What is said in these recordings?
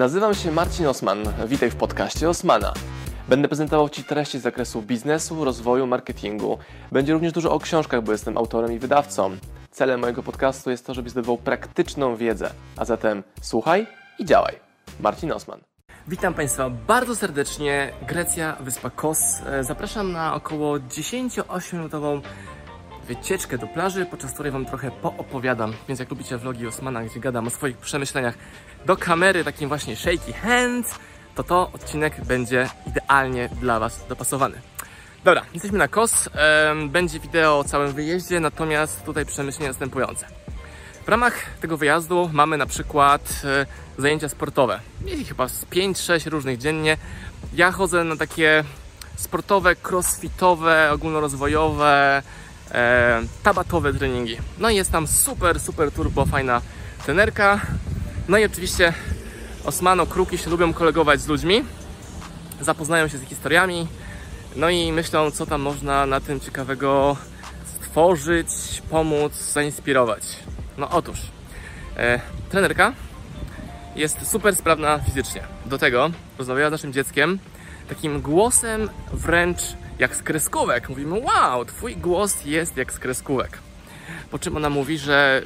Nazywam się Marcin Osman. Witaj w podcaście Osmana. Będę prezentował Ci treści z zakresu biznesu, rozwoju, marketingu. Będzie również dużo o książkach, bo jestem autorem i wydawcą. Celem mojego podcastu jest to, żebyś zdobywał praktyczną wiedzę. A zatem słuchaj i działaj. Marcin Osman. Witam Państwa bardzo serdecznie. Grecja, wyspa Kos. E, Zapraszam na około 10-8-minutową wycieczkę do plaży, podczas której Wam trochę poopowiadam. Więc jak lubicie vlogi Osmana, gdzie gadam o swoich przemyśleniach do kamery, takim właśnie shaky hands, to to odcinek będzie idealnie dla Was dopasowany. Dobra, jesteśmy na Kos. Będzie wideo o całym wyjeździe, natomiast tutaj przemyślenia następujące. W ramach tego wyjazdu mamy na przykład e, zajęcia sportowe. Mieli chyba z 5-6 różnych dziennie. Ja chodzę na takie sportowe, crossfitowe, ogólnorozwojowe, e, tabatowe treningi. No i jest tam super, super turbo fajna trenerka. No i oczywiście Osmano, Kruki się lubią kolegować z ludźmi. Zapoznają się z historiami. No i myślą, co tam można na tym ciekawego stworzyć, pomóc, zainspirować. No otóż, e, trenerka jest super sprawna fizycznie. Do tego rozmawiała z naszym dzieckiem takim głosem wręcz jak z kreskówek. Mówimy, wow, twój głos jest jak z kreskówek. Po czym ona mówi, że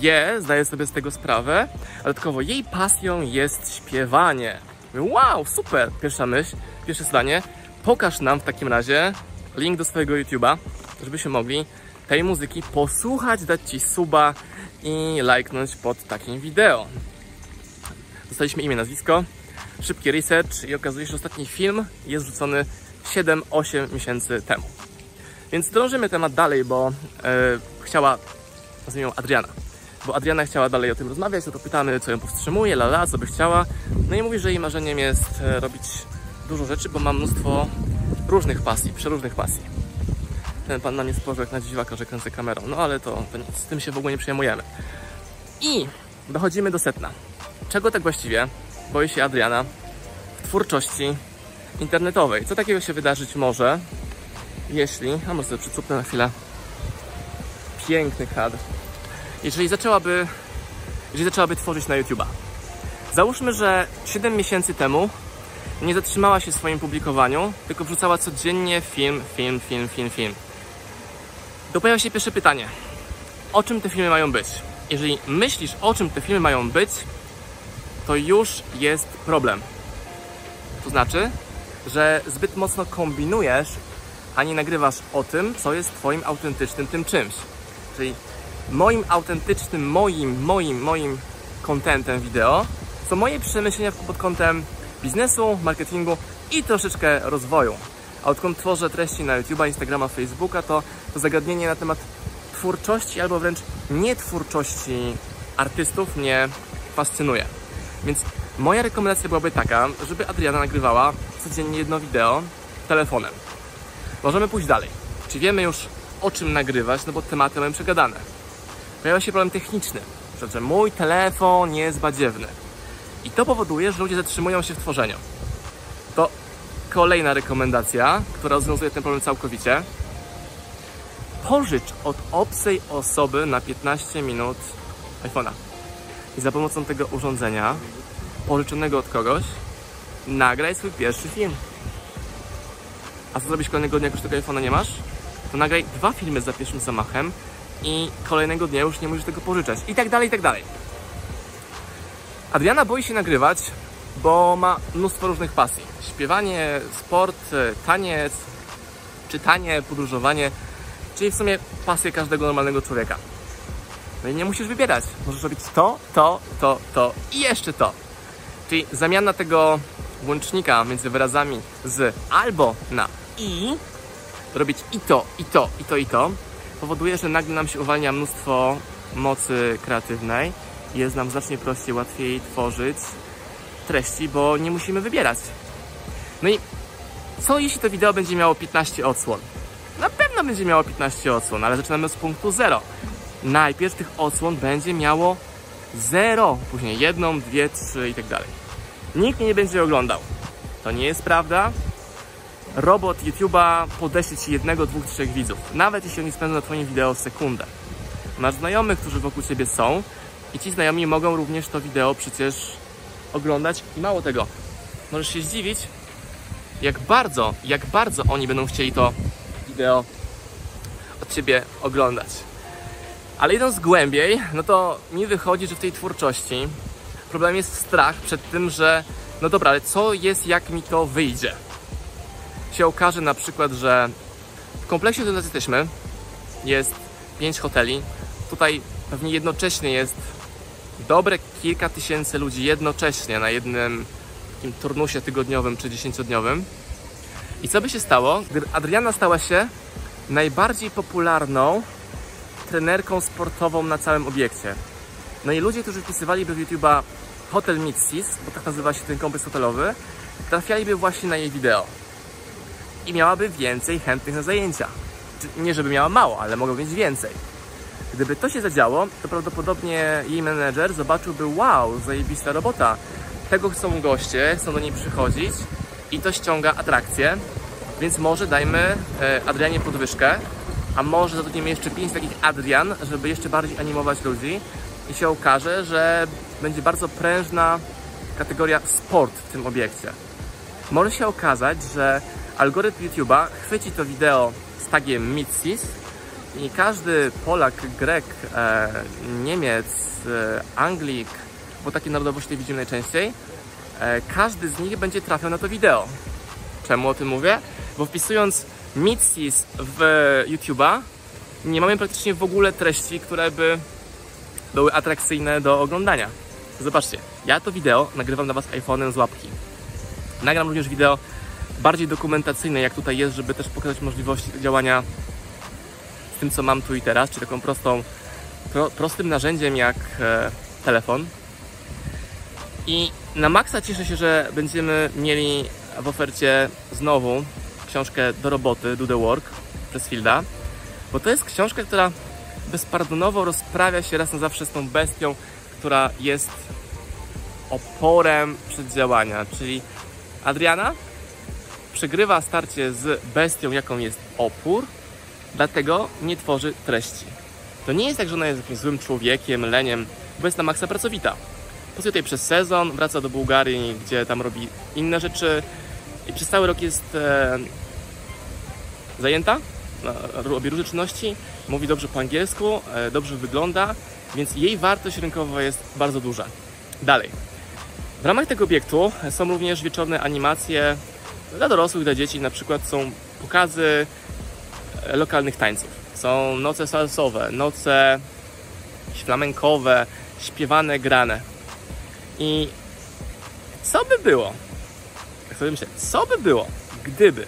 wie, zdaje sobie z tego sprawę, a dodatkowo jej pasją jest śpiewanie. Mówię, wow, super! Pierwsza myśl, pierwsze zdanie. Pokaż nam w takim razie link do swojego YouTube'a, żebyśmy mogli tej muzyki posłuchać, dać Ci suba i lajknąć pod takim wideo. Dostaliśmy imię, nazwisko, szybki research i okazuje się, że ostatni film jest wrzucony 7-8 miesięcy temu. Więc drążymy temat dalej, bo e, chciała, nazwijmy ją Adriana, bo Adriana chciała dalej o tym rozmawiać, no to pytamy, co ją powstrzymuje, lala, co by chciała. No i mówi, że jej marzeniem jest e, robić dużo rzeczy, bo ma mnóstwo różnych pasji, przeróżnych pasji. Ten pan na mnie spojrzał jak na dziwaka, że kręcę kamerą, no ale to, to nic, z tym się w ogóle nie przejmujemy. I dochodzimy do setna. Czego tak właściwie boi się Adriana w twórczości internetowej? Co takiego się wydarzyć może, jeśli... A może sobie przycupnę na chwilę. Piękny kadr. Jeżeli zaczęłaby, jeżeli zaczęłaby tworzyć na YouTube'a. Załóżmy, że 7 miesięcy temu nie zatrzymała się w swoim publikowaniu, tylko wrzucała codziennie film, film, film, film, film. To pojawia się pierwsze pytanie. O czym te filmy mają być? Jeżeli myślisz, o czym te filmy mają być, to już jest problem. To znaczy, że zbyt mocno kombinujesz, a nie nagrywasz o tym, co jest Twoim autentycznym tym czymś. Czyli moim autentycznym, moim, moim, moim kontentem wideo są moje przemyślenia pod kątem biznesu, marketingu i troszeczkę rozwoju. A odkąd tworzę treści na YouTube'a, Instagrama, Facebooka, to, to zagadnienie na temat twórczości albo wręcz nietwórczości artystów mnie fascynuje. Więc moja rekomendacja byłaby taka, żeby Adriana nagrywała codziennie jedno wideo telefonem. Możemy pójść dalej. Czy wiemy już o czym nagrywać, no bo tematy mamy przegadane. Pojawia się problem techniczny, że mój telefon jest badziewny. I to powoduje, że ludzie zatrzymują się w tworzeniu. To kolejna rekomendacja, która rozwiązuje ten problem całkowicie. Pożycz od obcej osoby na 15 minut iPhone'a. I za pomocą tego urządzenia, pożyczonego od kogoś, nagraj swój pierwszy film. A co zrobisz kolejnego dnia, jak już tego iPhone'a nie masz? To nagraj dwa filmy za pierwszym zamachem i kolejnego dnia już nie musisz tego pożyczać. I tak dalej, i tak dalej. Adriana boi się nagrywać, bo ma mnóstwo różnych pasji. Śpiewanie, sport, taniec, czytanie, podróżowanie, czyli w sumie pasje każdego normalnego człowieka. No i nie musisz wybierać. Możesz robić to, to, to, to i jeszcze to. Czyli zamiana tego łącznika między wyrazami z albo na i, robić i to, i to, i to, i to, powoduje, że nagle nam się uwalnia mnóstwo mocy kreatywnej jest nam znacznie prościej, łatwiej tworzyć treści, bo nie musimy wybierać. No i co jeśli to wideo będzie miało 15 odsłon? Na pewno będzie miało 15 odsłon, ale zaczynamy z punktu 0. Najpierw tych odsłon będzie miało 0, później jedną, dwie, trzy i tak dalej. Nikt mnie nie będzie oglądał. To nie jest prawda. Robot YouTube'a podeśle Ci jednego, dwóch, trzech widzów. Nawet jeśli oni spędzą na Twoim wideo sekundę. Masz znajomych, którzy wokół Ciebie są i ci znajomi mogą również to wideo przecież oglądać i mało tego, możesz się zdziwić, jak bardzo, jak bardzo oni będą chcieli to wideo od Ciebie oglądać. Ale idąc głębiej, no to mi wychodzi, że w tej twórczości problem jest strach przed tym, że no dobra, ale co jest, jak mi to wyjdzie? Się okaże na przykład, że w kompleksie, w którym jesteśmy, jest pięć hoteli. Tutaj pewnie jednocześnie jest dobre kilka tysięcy ludzi jednocześnie na jednym takim turnusie tygodniowym czy dziesięciodniowym. I co by się stało, gdyby Adriana stała się najbardziej popularną trenerką sportową na całym obiekcie? No i ludzie, którzy wpisywaliby w YouTube'a Hotel Mitsis, bo tak nazywa się ten kompleks hotelowy, trafialiby właśnie na jej wideo. I miałaby więcej chętnych na zajęcia. Nie, żeby miała mało, ale mogła mieć więcej. Gdyby to się zadziało, to prawdopodobnie jej menedżer zobaczyłby, wow, zajebista robota. Tego chcą goście, chcą do niej przychodzić i to ściąga atrakcję, więc może dajmy e, Adrianie podwyżkę, a może zatrudnimy jeszcze pięć takich Adrian, żeby jeszcze bardziej animować ludzi i się okaże, że będzie bardzo prężna kategoria sport w tym obiekcie. Może się okazać, że algorytm YouTube'a chwyci to wideo z tagiem Mitsis i każdy Polak, Grek, e, Niemiec, e, Anglik, bo takie narodowości widzimy najczęściej, e, każdy z nich będzie trafiał na to wideo. Czemu o tym mówię? Bo wpisując Mitsis w YouTube'a nie mamy praktycznie w ogóle treści, które by były atrakcyjne do oglądania. Zobaczcie, ja to wideo nagrywam dla Was iPhone'em z łapki. Nagram również wideo bardziej dokumentacyjne, jak tutaj jest, żeby też pokazać możliwości działania z tym, co mam tu i teraz, czyli taką prostą, pro, prostym narzędziem jak e, telefon. I na maksa cieszę się, że będziemy mieli w ofercie znowu książkę do roboty, Do the Work przez Hilda, bo to jest książka, która bezpardonowo rozprawia się raz na zawsze z tą bestią, która jest oporem przeddziałania, czyli Adriana przegrywa starcie z bestią, jaką jest opór, dlatego nie tworzy treści. To nie jest tak, że ona jest jakimś złym człowiekiem, leniem, bo jest na maksa pracowita. Pracuje tutaj przez sezon, wraca do Bułgarii, gdzie tam robi inne rzeczy i przez cały rok jest e, zajęta, e, robi różne czynności, mówi dobrze po angielsku, e, dobrze wygląda, więc jej wartość rynkowa jest bardzo duża. Dalej. W ramach tego obiektu są również wieczorne animacje dla dorosłych, dla dzieci. Na przykład są pokazy e, lokalnych tańców. Są noce salsowe, noce flamenkowe, śpiewane, grane. I co by było, jak sobie myślę, co by było, gdyby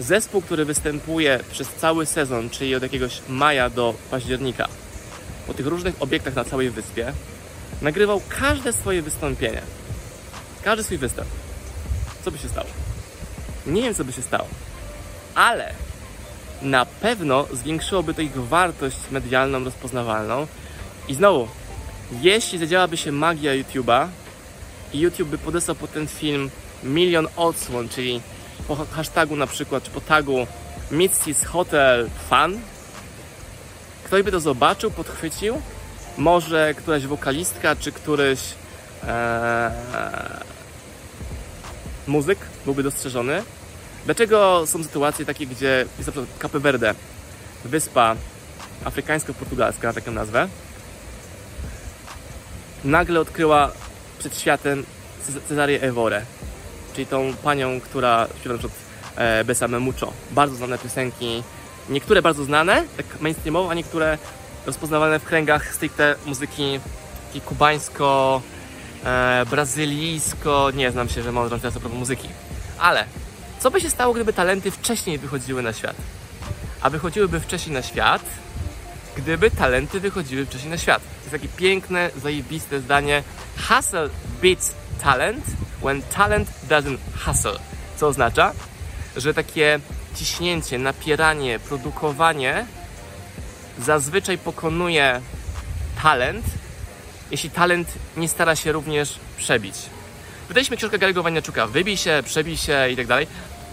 zespół, który występuje przez cały sezon, czyli od jakiegoś maja do października, po tych różnych obiektach na całej wyspie, nagrywał każde swoje wystąpienie. Każdy swój występ. Co by się stało? Nie wiem, co by się stało, ale na pewno zwiększyłoby to ich wartość medialną, rozpoznawalną. I znowu, jeśli zadziałaby się magia YouTube'a i YouTube by podesłał po ten film milion odsłon, czyli po hashtagu na przykład, czy po tagu Mitzi's Hotel Fan, ktoś by to zobaczył, podchwycił, może któraś wokalistka, czy któryś ee, muzyk byłby dostrzeżony. Dlaczego są sytuacje takie, gdzie jest na przykład Cape Verde, wyspa afrykańsko-portugalska, taką nazwę, nagle odkryła przed światem Cezarię Evore, czyli tą panią, która śpiewa na przykład e, Besame Mucho. Bardzo znane piosenki, niektóre bardzo znane, tak mainstreamowo, a niektóre rozpoznawane w kręgach stricte muzyki kubańsko, e, brazylijsko, nie znam się, że mądrą teraz propos muzyki. Ale co by się stało, gdyby talenty wcześniej wychodziły na świat? A wychodziłyby wcześniej na świat, gdyby talenty wychodziły wcześniej na świat. To jest takie piękne, zajebiste zdanie. Hustle beats talent when talent doesn't hustle. Co oznacza, że takie ciśnięcie, napieranie, produkowanie zazwyczaj pokonuje talent, jeśli talent nie stara się również przebić. Wydaliśmy książkę Gary'ego Waniaczuka Wybij się, przebij się i tak dalej.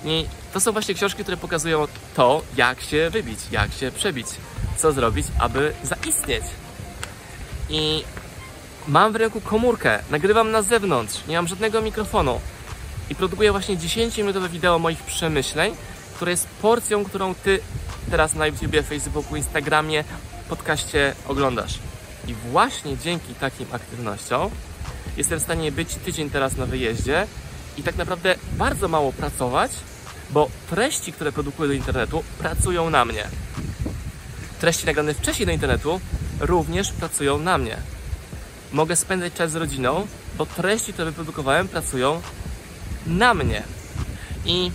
I to są właśnie książki, które pokazują to, jak się wybić, jak się przebić, co zrobić, aby zaistnieć. I mam w ręku komórkę, nagrywam na zewnątrz, nie mam żadnego mikrofonu i produkuję właśnie 10-minutowe wideo moich przemyśleń, które jest porcją, którą ty teraz na YouTubie, Facebooku, Instagramie, podcaście oglądasz. I właśnie dzięki takim aktywnościom jestem w stanie być tydzień teraz na wyjeździe i tak naprawdę bardzo mało pracować, bo treści, które produkuję do internetu, pracują na mnie. Treści nagrane wcześniej do internetu również pracują na mnie. Mogę spędzać czas z rodziną, bo treści, które wyprodukowałem, pracują na mnie. I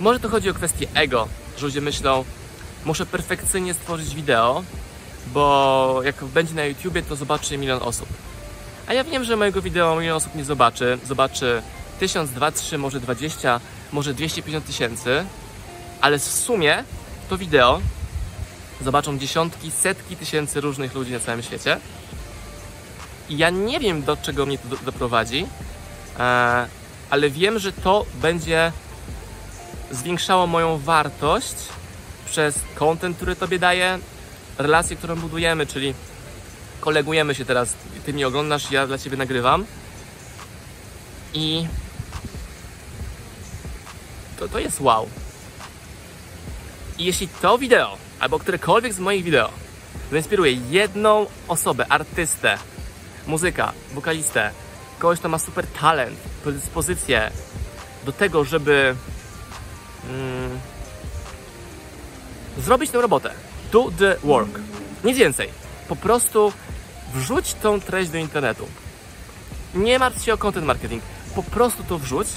może to chodzi o kwestię ego, że ludzie myślą, muszę perfekcyjnie stworzyć wideo, bo jak będzie na YouTubie, to zobaczy milion osób. A ja wiem, że mojego wideo milion osób nie zobaczy. Zobaczy 1000, 2, 3, może 20, może 250 tysięcy, ale w sumie to wideo zobaczą dziesiątki, setki tysięcy różnych ludzi na całym świecie. Ja nie wiem, do czego mnie to do- doprowadzi, e, ale wiem, że to będzie zwiększało moją wartość przez content, który Tobie daję, relację, którą budujemy, czyli kolegujemy się teraz. Ty mnie oglądasz, ja dla Ciebie nagrywam. I to, to jest wow. I jeśli to wideo, albo którekolwiek z moich wideo zainspiruje jedną osobę, artystę, muzyka, wokalistę, kogoś, kto ma super talent, predyspozycję do tego, żeby mm, zrobić tę robotę. Do the work. Nic więcej. Po prostu wrzuć tą treść do internetu. Nie martw się o content marketing. Po prostu to wrzuć.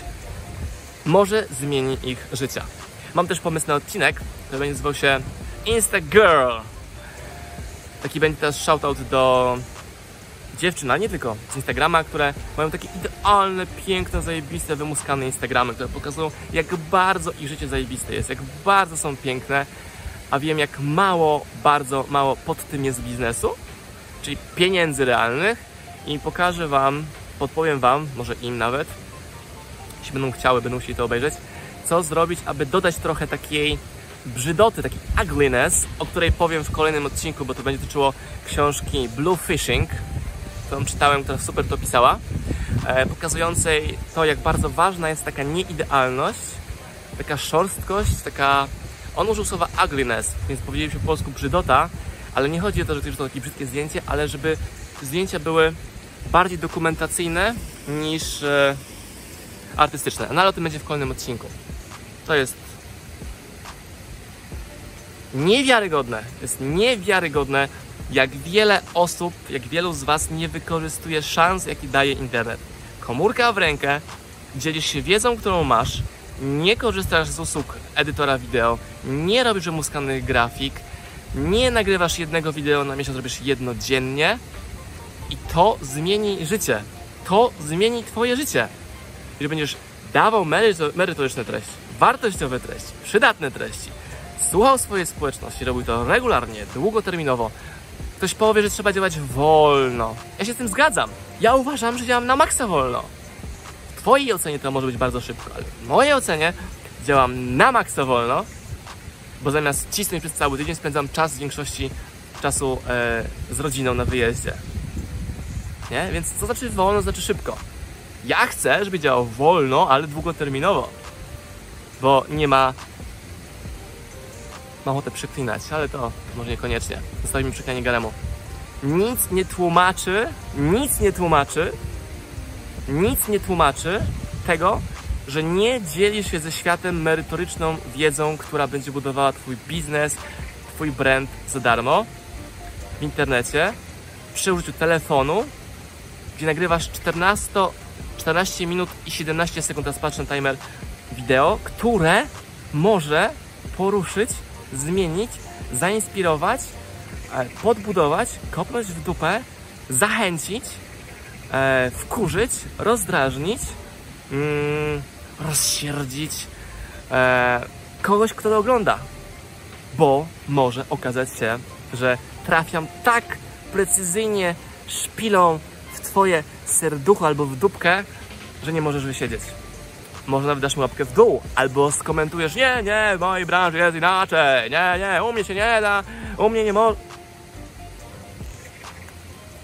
Może zmieni ich życia. Mam też pomysł na odcinek, który będzie nazywał się Instagirl. Taki będzie teraz shoutout do dziewczyn, a nie tylko z Instagrama, które mają takie idealne, piękne, zajebiste, wymuskane Instagramy, które pokazują, jak bardzo ich życie zajebiste jest, jak bardzo są piękne, a wiem, jak mało, bardzo mało pod tym jest biznesu, czyli pieniędzy realnych. I pokażę Wam, podpowiem Wam, może im nawet, jeśli będą chciały, będą chcieli to obejrzeć, co zrobić, aby dodać trochę takiej brzydoty, takiej ugliness, o której powiem w kolejnym odcinku, bo to będzie dotyczyło książki Blue Fishing, którą czytałem, która super to pisała, e, pokazującej to, jak bardzo ważna jest taka nieidealność, taka szorstkość, taka... On użył słowa ugliness, więc powiedzieliśmy po polsku brzydota, ale nie chodzi o to, że to jest takie brzydkie zdjęcie, ale żeby zdjęcia były bardziej dokumentacyjne niż e, artystyczne. No ale o tym będzie w kolejnym odcinku. To jest niewiarygodne. To jest niewiarygodne, jak wiele osób, jak wielu z Was nie wykorzystuje szans, jaki daje internet. Komórka w rękę, dzielisz się wiedzą, którą masz, nie korzystasz z usług edytora wideo, nie robisz wymuskanych grafik, nie nagrywasz jednego wideo na miesiąc, robisz jedno dziennie i to zmieni życie. To zmieni Twoje życie. Jeżeli będziesz dawał meryto- merytoryczne treści, wartościowe treści, przydatne treści, słuchał swojej społeczności, robił to regularnie, długoterminowo, ktoś powie, że trzeba działać wolno. Ja się z tym zgadzam. Ja uważam, że działam na maksa wolno. W Twojej ocenie to może być bardzo szybko, ale w mojej ocenie działam na maksa wolno, bo zamiast cisnąć przez cały tydzień spędzam czas z większości czasu e, z rodziną na wyjeździe. Nie? Więc co znaczy wolno, znaczy szybko. Ja chcę, żeby działał wolno, ale długoterminowo. Bo nie ma. Mam ochotę przeklinać, ale to może niekoniecznie. Zostawimy przeklinanie garemu. Nic nie tłumaczy, nic nie tłumaczy, nic nie tłumaczy tego, że nie dzielisz się ze światem merytoryczną wiedzą, która będzie budowała Twój biznes, Twój brand za darmo w internecie, przy użyciu telefonu, gdzie nagrywasz 14, 14 minut i 17 sekund, teraz patrzę timer, wideo, które może poruszyć, zmienić, zainspirować, e, podbudować, kopnąć w dupę, zachęcić, e, wkurzyć, rozdrażnić, mm, rozsierdzić e, kogoś, kto to ogląda. Bo może okazać się, że trafiam tak precyzyjnie szpilą w twoje serducho albo w dupkę, że nie możesz wysiedzieć. Może nawet dasz mi łapkę w dół, albo skomentujesz, nie, nie, w mojej branży jest inaczej, nie, nie, u mnie się nie da, u mnie nie może.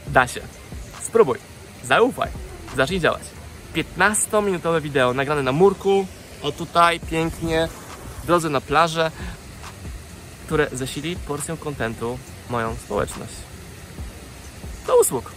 Da się. Spróbuj, zaufaj, zacznij działać. 15-minutowe wideo nagrane na murku, o tutaj, pięknie, w drodze na plażę, które zasili porcją kontentu moją społeczność. Do usług!